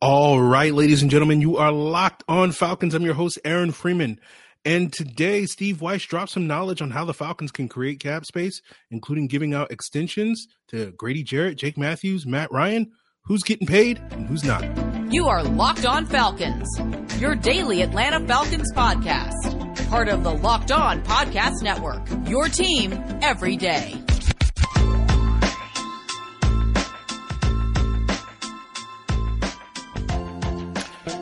All right, ladies and gentlemen, you are locked on Falcons. I'm your host, Aaron Freeman. And today, Steve Wyche dropped some knowledge on how the Falcons can create cap space, including giving out extensions to Grady Jarrett, Jake Matthews, Matt Ryan, who's getting paid and who's not. You are Locked On Falcons, your daily Atlanta Falcons podcast, part of the Locked On Podcast Network, your team every day.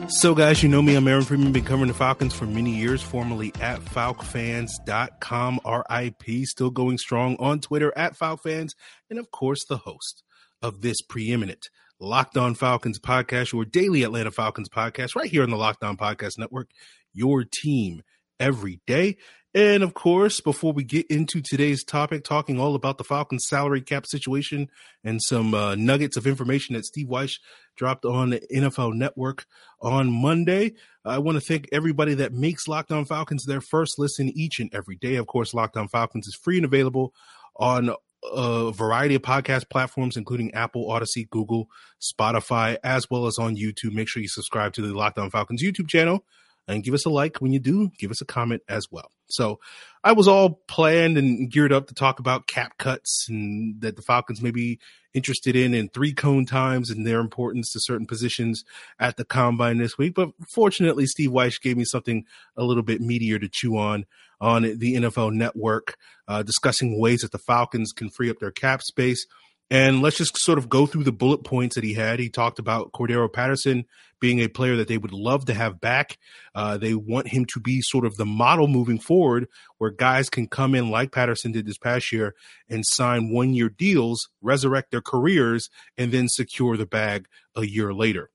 So, guys, you know me. I'm Aaron Freeman, been covering the Falcons for many years, formerly at FalcFans.com, RIP, still going strong on Twitter at FalcFans, and of course, the host of this preeminent Locked On Falcons podcast, your daily Atlanta Falcons podcast, right here on the Locked On Podcast Network, your team every day. And of course, before we get into today's topic, talking all about the Falcons salary cap situation and some uh, nuggets of information that Steve Wyche dropped on the NFL Network on Monday, I want to thank everybody that makes Locked On Falcons their first listen each and every day. Of course, Locked On Falcons is free and available on a variety of podcast platforms, including Apple, Odyssey, Google, Spotify, as well as on YouTube. Make sure you subscribe to the Locked On Falcons YouTube channel and give us a like when you do. Give us a comment as well. So I was all planned and geared up to talk about cap cuts and that the Falcons may be interested in and three cone times and their importance to certain positions at the combine this week. But fortunately, Steve Wyche gave me something a little bit meatier to chew on on the NFL network, uh, discussing ways that the Falcons can free up their cap space and let's just sort of go through the bullet points that he had. He talked about Cordarrelle Patterson being a player that they would love to have back. Uh, they want him to be sort of the model moving forward, where guys can come in like Patterson did this past year and sign one year deals, resurrect their careers, and then secure the bag a year later.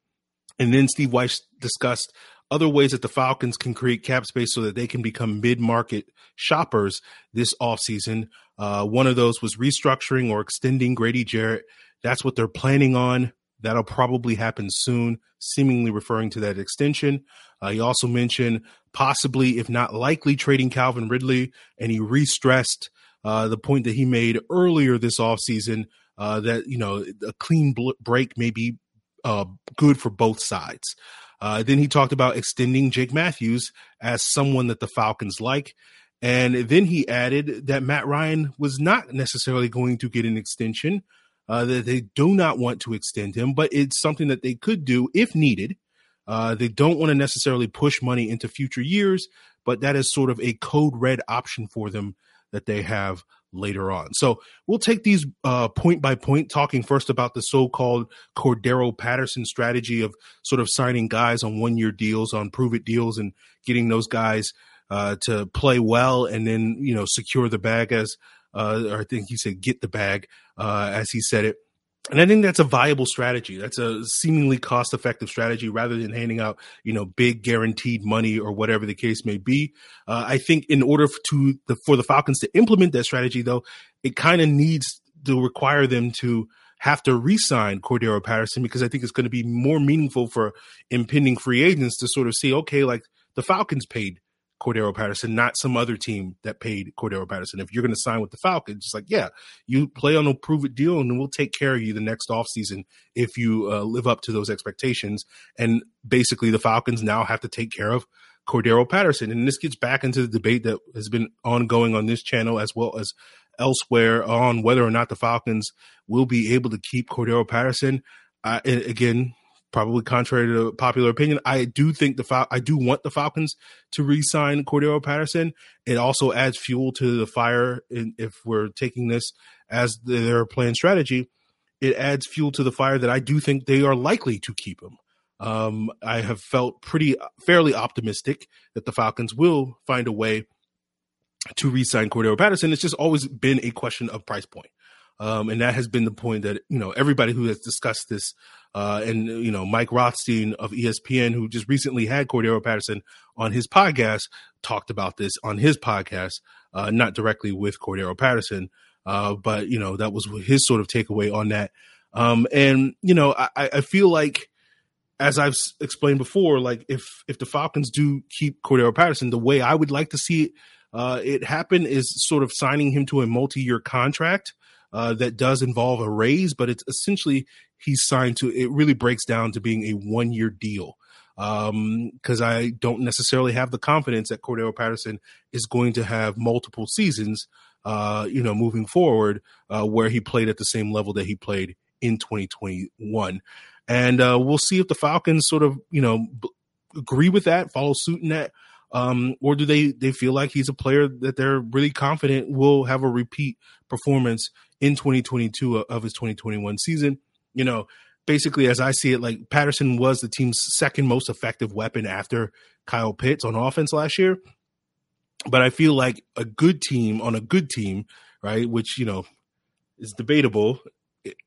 And then Steve Wyche discussed other ways that the Falcons can create cap space so that they can become mid market shoppers this offseason. Uh, one of those was restructuring or extending Grady Jarrett. That's what they're planning on. That'll probably happen soon, seemingly referring to that extension. Uh, he also mentioned possibly, if not likely, trading Calvin Ridley, and he re-stressed uh, the point that he made earlier this offseason uh, that you know a clean break may be uh, good for both sides. Uh, then he talked about extending Jake Matthews as someone that the Falcons like. And then he added that Matt Ryan was not necessarily going to get an extension, uh, that they do not want to extend him, but it's something that they could do if needed. Uh, they don't want to necessarily push money into future years, but that is sort of a code red option for them that they have later on. So we'll take these uh, point by point, talking first about the so called Cordarrelle Patterson strategy of sort of signing guys on one year deals, on prove it deals, and getting those guys uh, to play well and then, you know, secure the bag as, uh, or I think he said get the bag uh, as he said it. And I think that's a viable strategy. That's a seemingly cost effective strategy rather than handing out, you know, big guaranteed money or whatever the case may be. Uh, I think in order to the, for the Falcons to implement that strategy, though, it kind of needs to require them to have to re-sign Cordarrelle Patterson because I think it's going to be more meaningful for impending free agents to sort of see, okay, like the Falcons paid Cordarrelle Patterson, not some other team that paid Cordarrelle Patterson. If you're going to sign with the Falcons, it's like, yeah, you play on a prove it deal and we'll take care of you the next offseason if you uh, live up to those expectations. And basically, the Falcons now have to take care of Cordarrelle Patterson. And this gets back into the debate that has been ongoing on this channel as well as elsewhere on whether or not the Falcons will be able to keep Cordarrelle Patterson. Uh, again, probably contrary to popular opinion, I do think the Fal- I do want the Falcons to re-sign Cordarrelle Patterson. It also adds fuel to the fire. In, if we're taking this as their plan strategy, it adds fuel to the fire that I do think they are likely to keep him. Um, I have felt pretty fairly optimistic that the Falcons will find a way to re-sign Cordarrelle Patterson. It's just always been a question of price point. Um, and that has been the point that, you know, everybody who has discussed this, uh, and, you know, Mike Rothstein of ESPN, who just recently had Cordarrelle Patterson on his podcast, talked about this on his podcast, uh, not directly with Cordarrelle Patterson. Uh, but, you know, that was his sort of takeaway on that. Um, and, you know, I, I feel like, as I've explained before, like if, if the Falcons do keep Cordarrelle Patterson, the way I would like to see it, uh, it happen is sort of signing him to a multi-year contract uh, that does involve a raise, but it's essentially he's signed to, it really breaks down to being a one year deal. Um, cause I don't necessarily have the confidence that Cordarrelle Patterson is going to have multiple seasons, uh, you know, moving forward, uh, where he played at the same level that he played in 2021. And, uh, we'll see if the Falcons sort of, you know, b- agree with that, follow suit in that. Um, or do they, they feel like he's a player that they're really confident will have a repeat performance in 2022 of his 2021 season? You know, basically, as I see it, like Patterson was the team's second most effective weapon after Kyle Pitts on offense last year. But I feel like a good team on a good team, right, which, you know, is debatable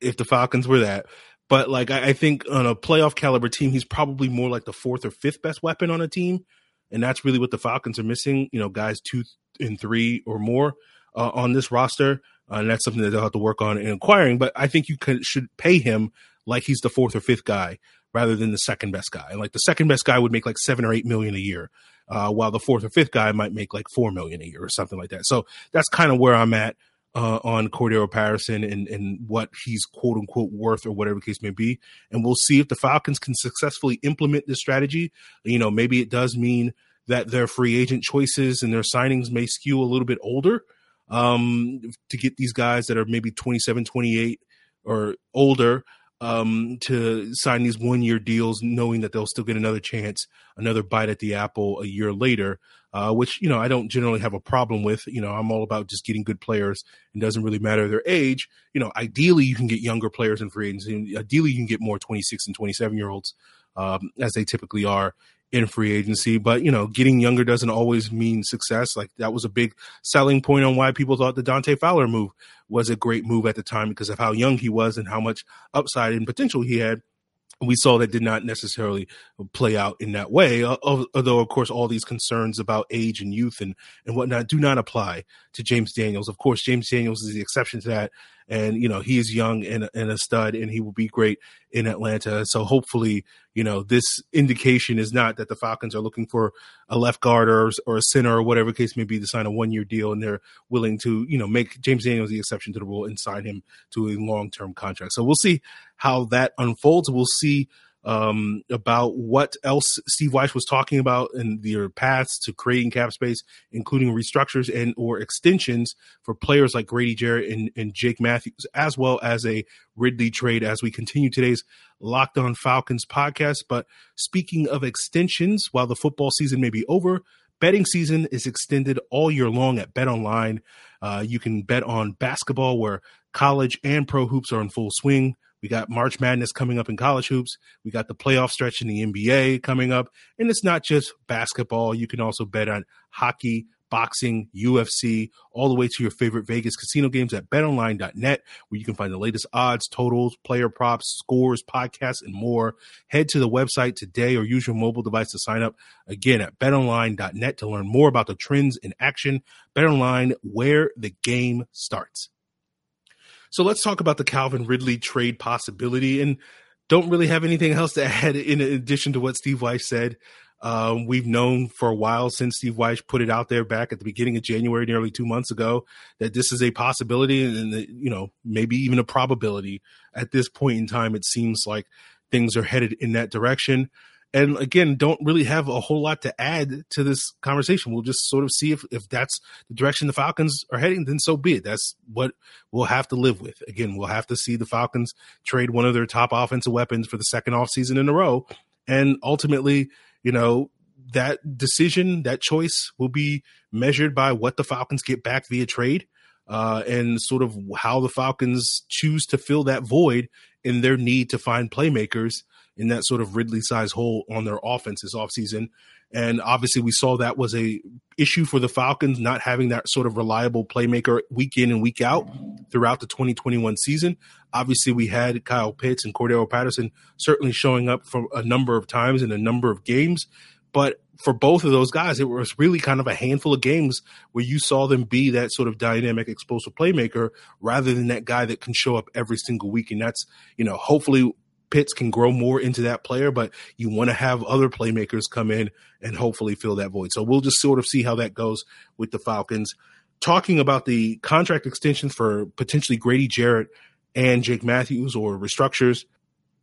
if the Falcons were that. But like, I, I think on a playoff caliber team, he's probably more like the fourth or fifth best weapon on a team. And that's really what the Falcons are missing, you know, guys two and three or more uh, on this roster. Uh, and that's something that they'll have to work on in acquiring. But I think you should pay him like he's the fourth or fifth guy rather than the second best guy. Like the second best guy would make like seven or eight million a year, uh, while the fourth or fifth guy might make like four million a year or something like that. So that's kind of where I'm at uh, on Cordarrelle Patterson and, and what he's quote unquote worth or whatever the case may be. And we'll see if the Falcons can successfully implement this strategy. You know, maybe it does mean that their free agent choices and their signings may skew a little bit older um, to get these guys that are maybe 27, 28 or older um, to sign these one year deals, knowing that they'll still get another chance, another bite at the apple a year later, uh, which, you know, I don't generally have a problem with. You know, I'm all about just getting good players and doesn't really matter their age. You know, ideally, you can get younger players in free agency. Ideally, you can get more 26 and 27 year olds um, as they typically are in free agency. But you know, getting younger doesn't always mean success. Like that was a big selling point on why people thought the Dante Fowler move was a great move at the time because of how young he was and how much upside and potential he had we saw that did not necessarily play out in that way. Uh, although, of course, all these concerns about age and youth and, and whatnot do not apply to James Daniels. Of course, James Daniels is the exception to that. And, you know, he is young and, and a stud and he will be great in Atlanta. So hopefully, you know, this indication is not that the Falcons are looking for a left guard or, or a center or whatever case may be to sign a one year deal. And they're willing to, you know, make James Daniels the exception to the rule and sign him to a long term contract. So we'll see how that unfolds. We'll see um, about what else Steve Wyche was talking about in their paths to creating cap space, including restructures and or extensions for players like Grady Jarrett and, and Jake Matthews, as well as a Ridley trade as we continue today's Locked On Falcons podcast. But speaking of extensions, while the football season may be over, betting season is extended all year long at Bet Online. Uh, you can bet on basketball where college and pro hoops are in full swing. We got March Madness coming up in college hoops. We got the playoff stretch in the NBA coming up. And it's not just basketball. You can also bet on hockey, boxing, UFC, all the way to your favorite Vegas casino games at betonline.net, where you can find the latest odds, totals, player props, scores, podcasts, and more. Head to the website today or use your mobile device to sign up again at betonline.net to learn more about the trends in action. Betonline, where the game starts. So let's talk about the Calvin Ridley trade possibility and don't really have anything else to add in addition to what Steve Wyche said. Um, we've known for a while since Steve Wyche put it out there back at the beginning of January, nearly two months ago, that this is a possibility and, that, you know, maybe even a probability. At this point in time, it seems like things are headed in that direction and again don't really have a whole lot to add to this conversation. We'll just sort of see if, if that's the direction the falcons are heading then so be it. That's what we'll have to live with. Again we'll have to see the falcons trade one of their top offensive weapons for the second off season in a row. And ultimately you know that decision that choice will be measured by what the falcons get back via trade uh, and sort of how the falcons choose to fill that void in their need to find playmakers in that sort of Ridley size hole on their offense this offseason. And obviously, we saw that was a issue for the Falcons not having that sort of reliable playmaker week in and week out throughout the 2021 season. Obviously, we had Kyle Pitts and Cordarrelle Patterson certainly showing up for a number of times in a number of games. But for both of those guys, it was really kind of a handful of games where you saw them be that sort of dynamic, explosive playmaker rather than that guy that can show up every single week. And that's, you know, hopefully Pitts can grow more into that player, but you want to have other playmakers come in and hopefully fill that void. So we'll just sort of see how that goes with the Falcons. Talking about the contract extensions for potentially Grady Jarrett and Jake Matthews or restructures,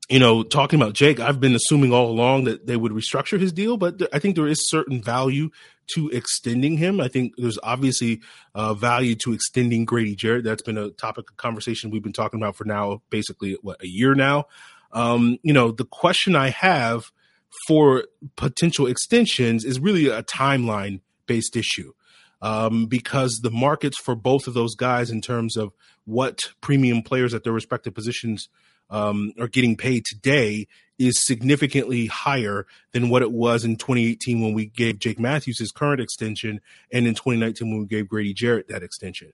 you know, talking about Jake, I've been assuming all along that they would restructure his deal, but th- I think there is certain value to extending him. I think there's obviously uh, value to extending Grady Jarrett. That's been a topic of conversation we've been talking about for now, basically what a year now. Um, you know, the question I have for potential extensions is really a timeline based issue. Um, because the markets for both of those guys in terms of what premium players at their respective positions um, are getting paid today is significantly higher than what it was in 2018 when we gave Jake Matthews his current extension, and in 2019 when we gave Grady Jarrett that extension.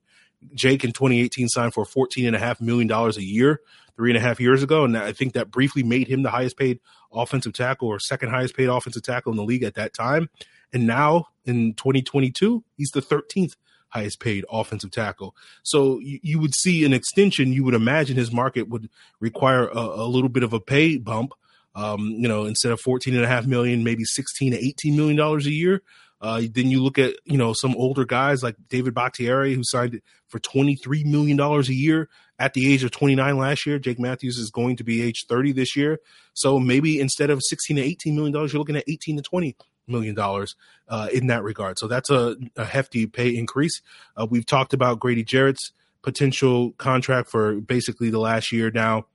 Jake in 2018 signed for $14.5 million a year three and a half years ago. And I think that briefly made him the highest paid offensive tackle or second highest paid offensive tackle in the league at that time. And now in 2022, he's the 13th highest paid offensive tackle. So you, you, would see an extension. You would imagine his market would require a, a little bit of a pay bump. Um, you know, instead of 14 and a half million, maybe 16 to 18 million dollars a year. Uh, then you look at you know some older guys like David Bakhtiari who signed for 23 million dollars a year at the age of 29 last year. Jake Matthews is going to be age 30 this year. So maybe instead of 16 to 18 million dollars, you're looking at 18 to 20 million dollars uh, in that regard. So that's a, a hefty pay increase. Uh, we've talked about Grady Jarrett's potential contract for basically the last year now.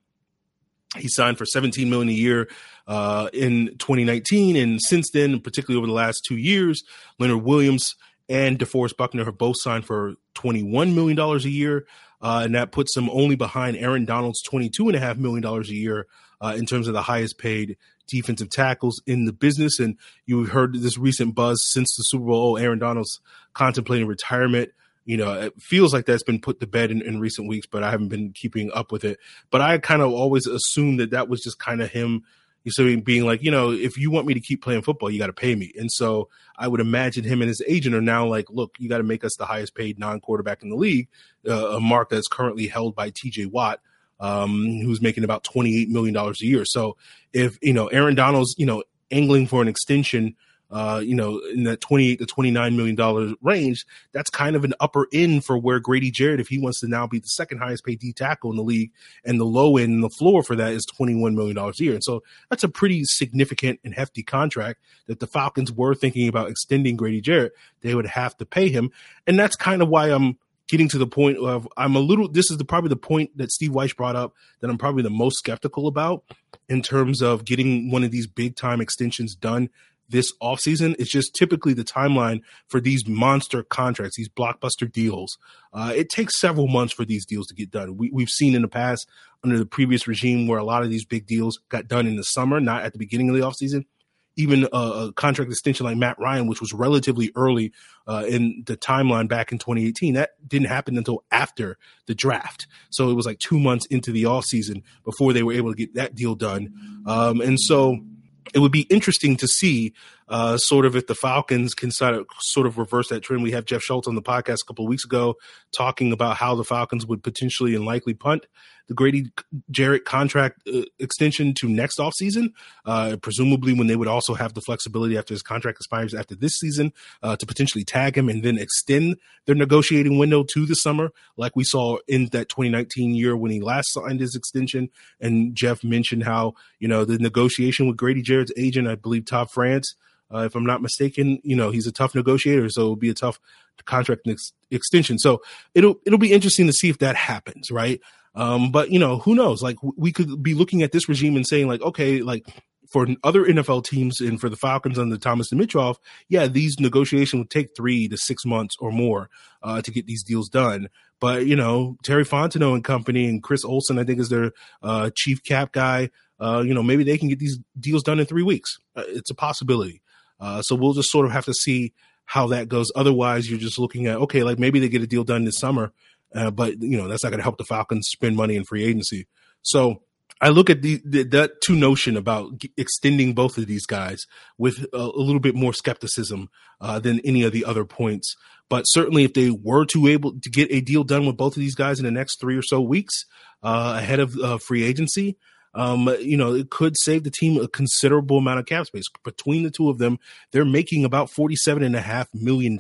He signed for 17 million a year uh, in 2019, and since then, particularly over the last two years, Leonard Williams and DeForest Buckner have both signed for 21 million dollars a year, uh, and that puts them only behind Aaron Donald's 22 and a half million dollars a year uh, in terms of the highest paid defensive tackles in the business. And you heard this recent buzz since the Super Bowl. Oh, Aaron Donald's contemplating retirement. You know, it feels like that's been put to bed in, in recent weeks, but I haven't been keeping up with it. But I kind of always assumed that that was just kind of him so being like, you know, if you want me to keep playing football, you got to pay me. And so I would imagine him and his agent are now like, look, you got to make us the highest paid non quarterback in the league, uh, a mark that's currently held by TJ Watt um, who's making about $28 million a year. So if, you know, Aaron Donald's, you know, angling for an extension, uh, you know, in that 28 to 29 million dollar range, that's kind of an upper end for where Grady Jarrett, if he wants to now be the second highest paid D tackle in the league, and the low end, the floor for that is 21 million dollars a year. And so that's a pretty significant and hefty contract that the Falcons were thinking about extending Grady Jarrett. They would have to pay him, and that's kind of why I'm getting to the point of I'm a little. This is the, probably the point that Steve Wyche brought up that I'm probably the most skeptical about in terms of getting one of these big time extensions done this offseason. It's just typically the timeline for these monster contracts, these blockbuster deals. Uh, it takes several months for these deals to get done. We, we've seen in the past under the previous regime where a lot of these big deals got done in the summer, not at the beginning of the offseason even a, a, contract extension like Matt Ryan, which was relatively early uh, in the timeline back in 2018, that didn't happen until after the draft. So it was like two months into the off season before they were able to get that deal done. Um, and so it would be interesting to see uh, sort of if the Falcons can sort of, sort of reverse that trend. We have Jeff Schultz on the podcast a couple of weeks ago talking about how the Falcons would potentially and likely punt the Grady Jarrett contract uh, extension to next offseason, uh, presumably when they would also have the flexibility after his contract expires after this season uh, to potentially tag him and then extend their negotiating window to the summer, like we saw in that 2019 year when he last signed his extension. And Jeff mentioned how, you know, the negotiation with Grady Jarrett's agent, I believe Todd France, uh, if I'm not mistaken, you know he's a tough negotiator, so it'll be a tough contract ex- extension. So it'll it'll be interesting to see if that happens, right? Um, but you know who knows? Like we could be looking at this regime and saying like, okay, like for other NFL teams and for the Falcons under Thomas Dimitroff, yeah, these negotiations would take three to six months or more uh, to get these deals done. But you know, Terry Fontenot and company and Chris Olsen, I think, is their uh, chief cap guy. Uh, you know, maybe they can get these deals done in three weeks. Uh, it's a possibility. Uh, so we'll just sort of have to see how that goes. Otherwise, you're just looking at okay, like maybe they get a deal done this summer, uh, but you know that's not going to help the Falcons spend money in free agency. So I look at the, the, that two notion about extending both of these guys with a, a little bit more skepticism uh, than any of the other points. But certainly, if they were to able to get a deal done with both of these guys in the next three or so weeks uh, ahead of uh, free agency, um, you know, it could save the team a considerable amount of cap space. Between the two of them, they're making about $47.5 million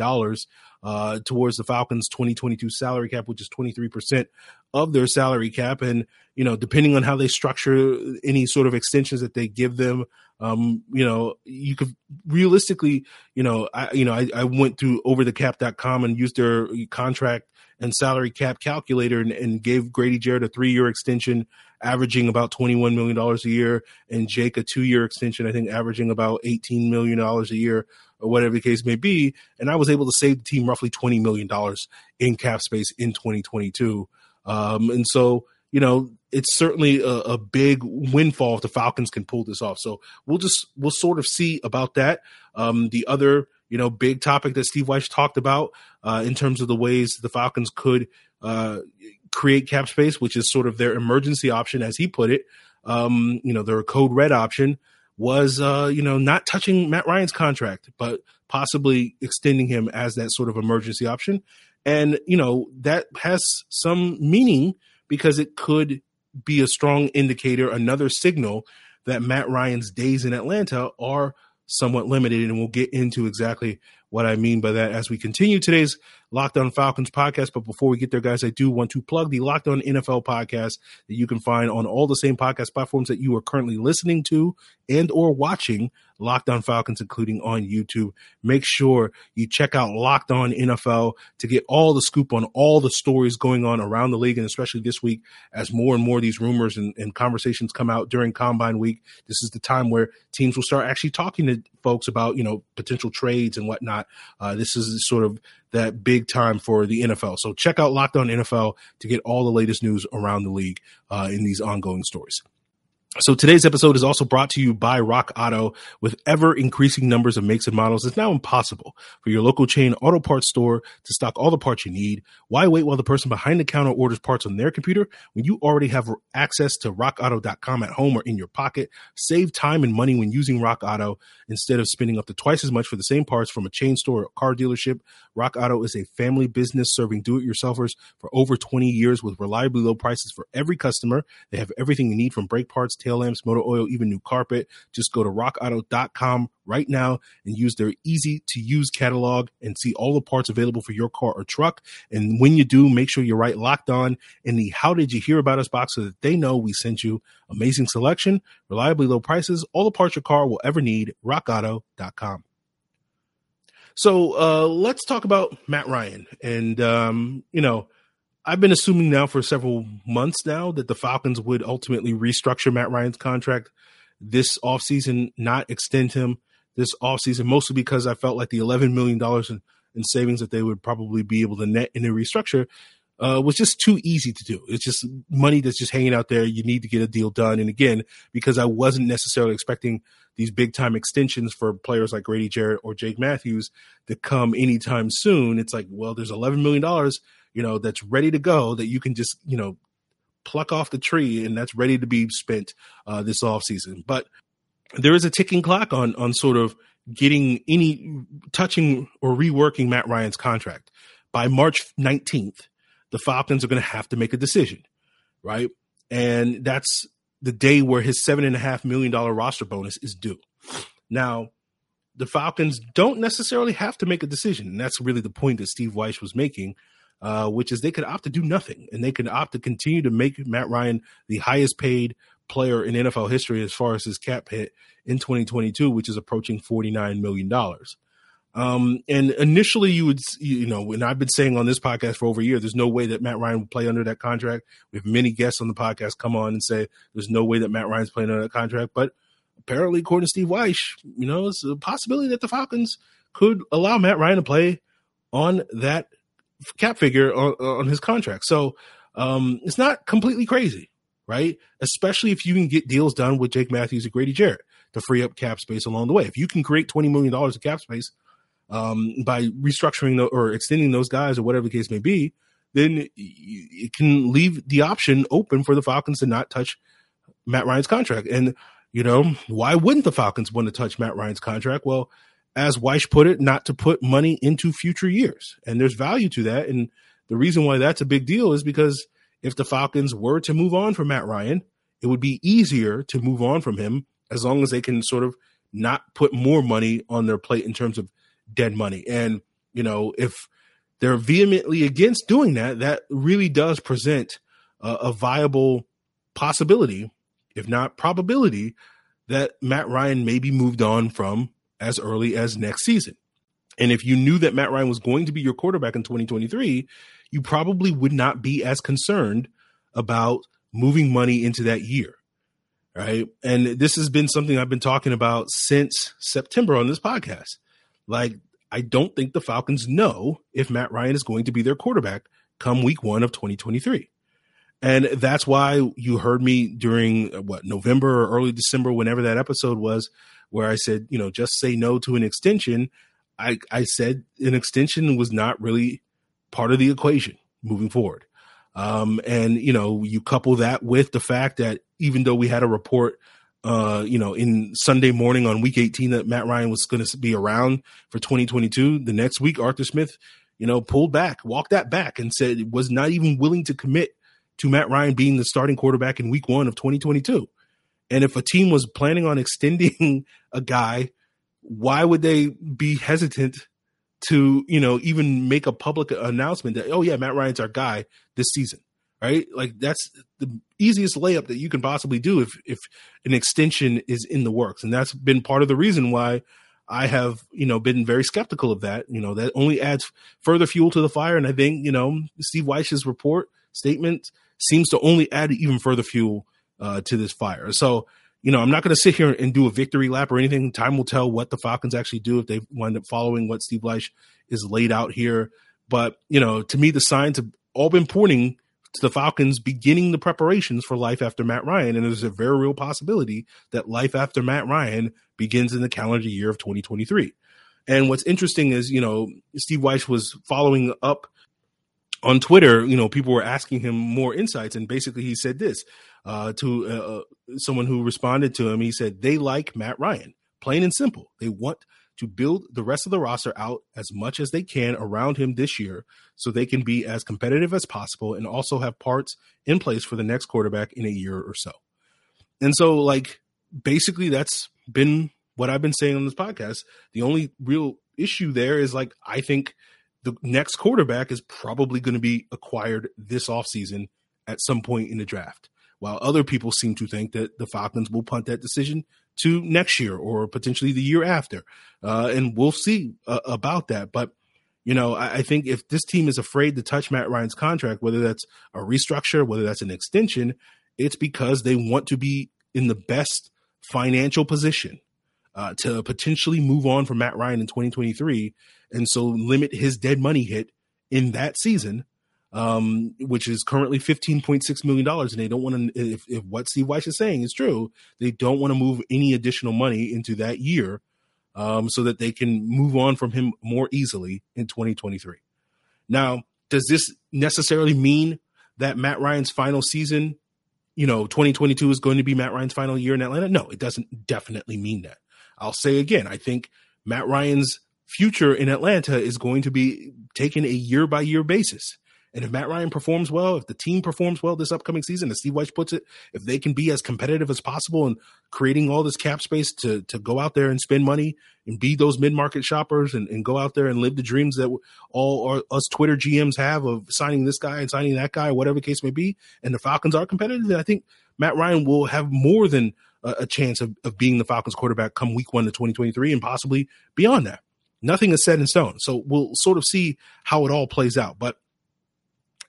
uh, towards the Falcons' 2022 salary cap, which is 23% of their salary cap. And, you know, depending on how they structure any sort of extensions that they give them, um, you know, you could realistically, you know, I, you know, I, I went through overthecap.com and used their contract and salary cap calculator and, and gave Grady Jarrett a three year extension, averaging about $21 million a year, and Jake a two year extension, I think averaging about $18 million a year or whatever the case may be. And I was able to save the team roughly $20 million in cap space in 2022. Um, and so, you know, it's certainly a, a, big windfall if the Falcons can pull this off. So we'll just we'll sort of see about that. Um, the other you know big topic that Steve Wyche talked about uh, in terms of the ways the Falcons could uh, create cap space, which is sort of their emergency option, as he put it. Um, you know, their code red option was uh, you know not touching Matt Ryan's contract, but possibly extending him as that sort of emergency option. And you know that has some meaning because it could be a strong indicator, another signal that Matt Ryan's days in Atlanta are somewhat limited. And we'll get into exactly what I mean by that as we continue today's Locked On Falcons podcast. But before we get there, guys, I do want to plug the Locked On NFL podcast that you can find on all the same podcast platforms that you are currently listening to and or watching Locked On Falcons, including on YouTube. Make sure you check out Locked On NFL to get all the scoop on all the stories going on around the league, and especially this week as more and more of these rumors and, and conversations come out during Combine Week. This is the time where teams will start actually talking to folks about you know potential trades and whatnot. Uh, this is sort of that big time for the NFL. So check out Locked On NFL to get all the latest news around the league uh, in these ongoing stories. So today's episode is also brought to you by Rock Auto. With ever increasing numbers of makes and models, it's now impossible for your local chain auto parts store to stock all the parts you need. Why wait while the person behind the counter orders parts on their computer when you already have access to rockauto.com at home or in your pocket? Save time and money when using Rock Auto instead of spending up to twice as much for the same parts from a chain store or car dealership. Rock Auto is a family business serving do-it-yourselfers for over 20 years with reliably low prices for every customer. They have everything you need from brake parts tail lamps, motor oil, even new carpet. Just go to rockauto.com right now and use their easy to use catalog and see all the parts available for your car or truck. And when you do, make sure you write locked on in the how did you hear about us box so that they know we sent you amazing selection, reliably low prices, all the parts your car will ever need. rockauto.com. So uh, let's talk about Matt Ryan. And, um, you know, I've been assuming now for several months now that the Falcons would ultimately restructure Matt Ryan's contract this offseason, not extend him this offseason, mostly because I felt like the $11 million in, in savings that they would probably be able to net in a restructure uh, was just too easy to do. It's just money that's just hanging out there. You need to get a deal done. And again, because I wasn't necessarily expecting these big time extensions for players like Grady Jarrett or Jake Matthews to come anytime soon, it's like, well, there's $11 million you know, that's ready to go that you can just, you know, pluck off the tree and that's ready to be spent uh, this off season. But there is a ticking clock on on sort of getting any touching or reworking Matt Ryan's contract. By March 19th, the Falcons are going to have to make a decision, right? And that's the day where his seven and a half million dollar roster bonus is due. Now, the Falcons don't necessarily have to make a decision. And that's really the point that Steve Wyche was making uh, which is they could opt to do nothing and they could opt to continue to make Matt Ryan the highest paid player in NFL history as far as his cap hit in 2022, which is approaching $49 million. Um, and initially, you would, you know, and I've been saying on this podcast for over a year, there's no way that Matt Ryan would play under that contract. We have many guests on the podcast come on and say there's no way that Matt Ryan's playing under that contract. But apparently, according to Steve Wyche, you know, it's a possibility that the Falcons could allow Matt Ryan to play on that cap figure on, on his contract. So um, it's not completely crazy, right? Especially if you can get deals done with Jake Matthews and Grady Jarrett to free up cap space along the way. If you can create $20 million of cap space um, by restructuring the, or extending those guys or whatever the case may be, then it can leave the option open for the Falcons to not touch Matt Ryan's contract. And, you know, why wouldn't the Falcons want to touch Matt Ryan's contract? Well, as Wyche put it, not to put money into future years. And there's value to that. And the reason why that's a big deal is because if the Falcons were to move on from Matt Ryan, it would be easier to move on from him as long as they can sort of not put more money on their plate in terms of dead money. And, you know, if they're vehemently against doing that, that really does present uh, a viable possibility, if not probability, that Matt Ryan may be moved on from as early as next season. And if you knew that Matt Ryan was going to be your quarterback in 2023, you probably would not be as concerned about moving money into that year. Right. And this has been something I've been talking about since September on this podcast. Like, I don't think the Falcons know if Matt Ryan is going to be their quarterback come week one of 2023. And that's why you heard me during what November or early December, whenever that episode was, where I said, you know, just say no to an extension. I, I said an extension was not really part of the equation moving forward. Um, and you know, you couple that with the fact that even though we had a report, uh, you know, in Sunday morning on week 18 that Matt Ryan was going to be around for 2022, the next week Arthur Smith, you know, pulled back, walked that back, and said was not even willing to commit to Matt Ryan being the starting quarterback in week one of 2022. And if a team was planning on extending a guy, why would they be hesitant to you know even make a public announcement that oh yeah Matt Ryan's our guy this season right? Like that's the easiest layup that you can possibly do if if an extension is in the works. And that's been part of the reason why I have you know been very skeptical of that. You know that only adds further fuel to the fire. And I think you know Steve Wyche's report statement seems to only add even further fuel uh, to this fire so you know, I'm not going to sit here and do a victory lap or anything. Time will tell what the Falcons actually do if they wind up following what Steve Wyche is laid out here. But, you know, to me, the signs have all been pointing to the Falcons beginning the preparations for life after Matt Ryan. And there's a very real possibility that life after Matt Ryan begins in the calendar year of 2023. And what's interesting is, you know, Steve Wyche was following up on Twitter, you know, people were asking him more insights, and basically he said this uh, to uh, uh, someone who responded to him. He said they like Matt Ryan, plain and simple. They want to build the rest of the roster out as much as they can around him this year, so they can be as competitive as possible, and also have parts in place for the next quarterback in a year or so. And so, like, basically, that's been what I've been saying on this podcast. The only real issue there is like I think the next quarterback is probably going to be acquired this offseason at some point in the draft. While other people seem to think that the Falcons will punt that decision to next year or potentially the year after. Uh, and we'll see uh, about that. But, you know, I, I, think if this team is afraid to touch Matt Ryan's contract, whether that's a restructure, whether that's an extension, it's because they want to be in the best financial position uh, to potentially move on from Matt Ryan in 2023, and so limit his dead money hit in that season, um, which is currently 15.6 million dollars. And they don't want to, if, if what Steve Wyche is saying is true, they don't want to move any additional money into that year, um, so that they can move on from him more easily in 2023. Now, does this necessarily mean that Matt Ryan's final season? You know, 2022 is going to be Matt Ryan's final year in Atlanta. No, it doesn't definitely mean that. I'll say again, I think Matt Ryan's future in Atlanta is going to be taken a year by year basis. And if Matt Ryan performs well, if the team performs well this upcoming season, as Steve Wyche puts it, if they can be as competitive as possible and creating all this cap space to to go out there and spend money and be those mid market shoppers and, and go out there and live the dreams that all our, us Twitter GMs have of signing this guy and signing that guy, whatever the case may be, and the Falcons are competitive, I think Matt Ryan will have more than a, a chance of, of being the Falcons quarterback come week one of 2023 and possibly beyond that. Nothing is set in stone. So we'll sort of see how it all plays out. But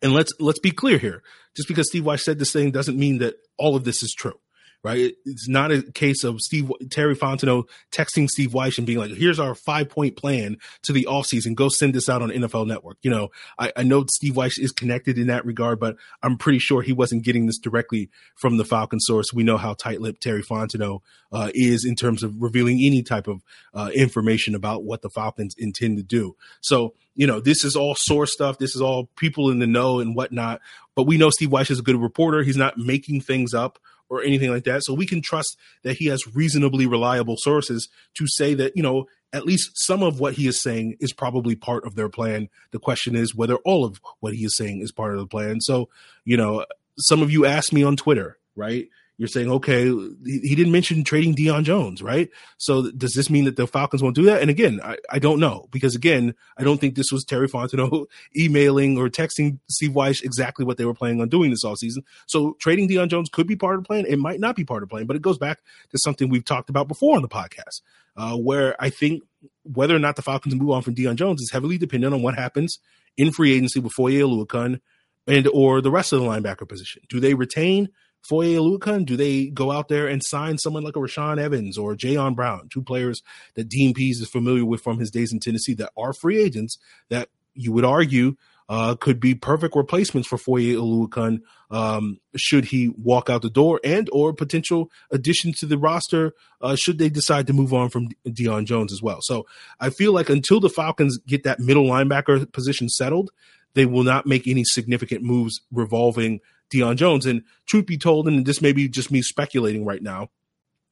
and let's let's be clear here. Just because Steve Wyche said this thing doesn't mean that all of this is true right? It's not a case of Steve Terry Fontenot texting Steve Wyche and being like, "Here's our five point plan to the offseason. Go send this out on NFL Network." You know, I, I know Steve Wyche is connected in that regard, but I'm pretty sure he wasn't getting this directly from the Falcon source. We know how tight-lipped Terry Fontenot uh, is in terms of revealing any type of uh, information about what the Falcons intend to do. So you know, this is all source stuff. This is all people in the know and whatnot. But we know Steve Wyche is a good reporter. He's not making things up or anything like that. So we can trust that he has reasonably reliable sources to say that, you know, at least some of what he is saying is probably part of their plan. The question is whether all of what he is saying is part of the plan. So, you know, some of you asked me on Twitter, right? You're saying, okay, he, didn't mention trading Deion Jones, right? So does this mean that the Falcons won't do that? And again, I, I don't know because again, I don't think this was Terry Fontenot emailing or texting Steve Wyche exactly what they were planning on doing this all season. So trading Deion Jones could be part of the plan. It might not be part of the plan, but it goes back to something we've talked about before on the podcast, uh, where I think whether or not the Falcons move on from Deion Jones is heavily dependent on what happens in free agency with Foye Oluokun and or the rest of the linebacker position. Do they retain Foye Oluokun? Do they go out there and sign someone like a Rashaan Evans or Jayon Brown, two players that Dean Pees is familiar with from his days in Tennessee that are free agents that you would argue uh, could be perfect replacements for Foye Oluokun um, should he walk out the door and or potential addition to the roster uh, should they decide to move on from Deion Jones as well. So I feel like until the Falcons get that middle linebacker position settled, they will not make any significant moves revolving Deion Jones. And truth be told, and this may be just me speculating right now,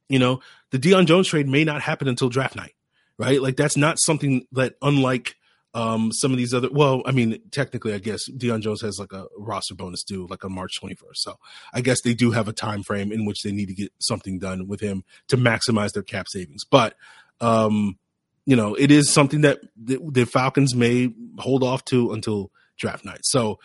you know, the Deion Jones trade may not happen until draft night, right? Like that's not something that, unlike um, some of these other, well, I mean, technically, I guess Deion Jones has like a roster bonus due like on March 21st. So I guess they do have a time frame in which they need to get something done with him to maximize their cap savings. But, um, you know, it is something that the, the Falcons may hold off to until draft night. So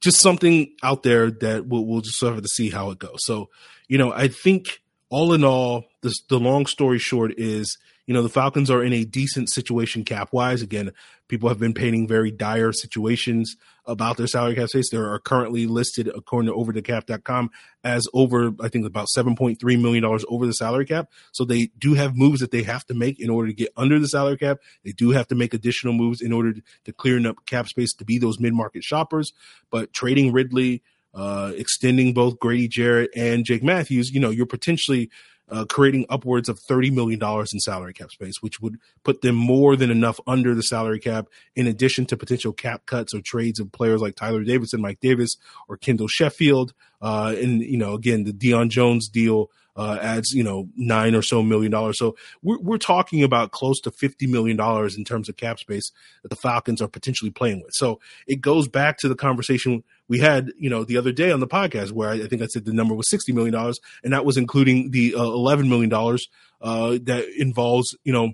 just something out there that we'll, we'll just have to see how it goes. So, you know, I think all in all, the long story short is you know, the Falcons are in a decent situation cap wise. Again, people have been painting very dire situations about their salary cap space. They are currently listed, according to overthecap.com, as over, I think, about $7.3 million over the salary cap. So they do have moves that they have to make in order to get under the salary cap. They do have to make additional moves in order to, clear up cap space to be those mid market shoppers. But trading Ridley, uh, extending both Grady Jarrett and Jake Matthews, you know, you're potentially uh, creating upwards of $30 million in salary cap space, which would put them more than enough under the salary cap, in addition to potential cap cuts or trades of players like Tyeler Davison, Mike Davis, or Kendall Sheffield. Uh, and, you know, again, the Deion Jones deal uh, adds, you know, nine or so million dollars. So we're, we're talking about close to $50 million in terms of cap space that the Falcons are potentially playing with. So it goes back to the conversation we had, you know, the other day on the podcast where I, think I said the number was $60 million and that was including the uh, $11 million uh, that involves, you know,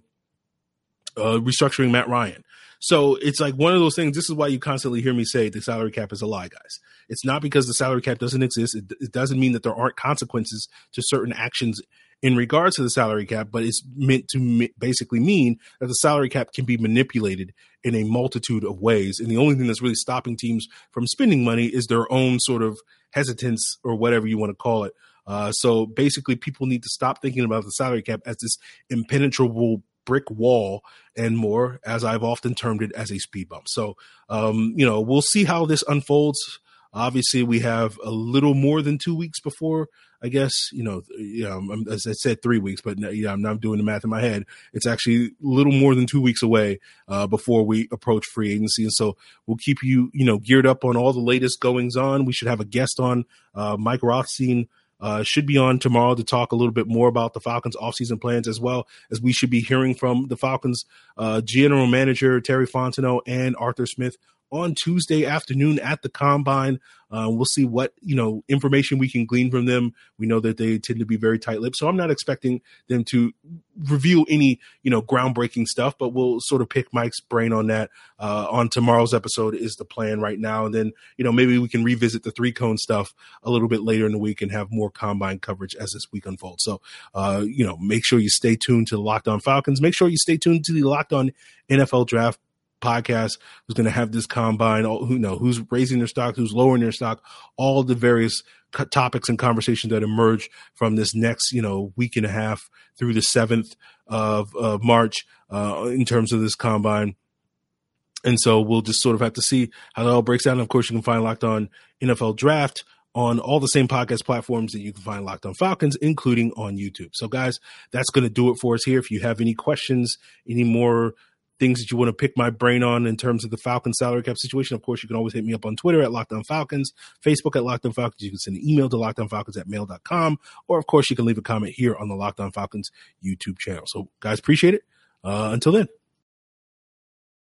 uh, restructuring Matt Ryan. So it's like one of those things. This is why you constantly hear me say the salary cap is a lie, guys. It's not because the salary cap doesn't exist. It, it doesn't mean that there aren't consequences to certain actions in regards to the salary cap, but it's meant to basically mean that the salary cap can be manipulated in a multitude of ways. And the only thing that's really stopping teams from spending money is their own sort of hesitance or whatever you want to call it. Uh, so basically, people need to stop thinking about the salary cap as this impenetrable brick wall and more, as I've often termed it as a speed bump. So, um, you know, we'll see how this unfolds. Obviously, we have a little more than two weeks before. I guess you know, you know, as I said, three weeks, but yeah, I'm not doing the math in my head. It's actually a little more than two weeks away uh, before we approach free agency, and so we'll keep you, you know, geared up on all the latest goings on. We should have a guest on, uh, Mike Rothstein uh, should be on tomorrow to talk a little bit more about the Falcons' offseason plans, as well as we should be hearing from the Falcons' uh, general manager Terry Fontenot and Arthur Smith on Tuesday afternoon at the combine. Uh, we'll see what you know information we can glean from them. We know that they tend to be very tight-lipped, so I'm not expecting them to reveal any you know groundbreaking stuff. But we'll sort of pick Mike's brain on that uh, on tomorrow's episode. Is the plan right now, and then you know maybe we can revisit the three cone stuff a little bit later in the week and have more combine coverage as this week unfolds. So uh, you know make sure you stay tuned to the Locked On Falcons. Make sure you stay tuned to the Locked On NFL Draft podcast who's going to have this combine, who know who's raising their stock, who's lowering their stock, all the various topics and conversations that emerge from this next you know week and a half through the seventh of, of March uh, in terms of this combine. And so we'll just sort of have to see how that all breaks down. And of course, you can find Locked On NFL Draft on all the same podcast platforms that you can find Locked On Falcons, including on YouTube. So, guys, that's going to do it for us here. If you have any questions, any more things that you want to pick my brain on in terms of the Falcons salary cap situation, of course, you can always hit me up on Twitter at Locked On Falcons, Facebook at Locked On Falcons. You can send an email to lockedonfalcons at mail.com, or of course, you can leave a comment here on the Locked On Falcons YouTube channel. So, guys, appreciate it. Uh, until then.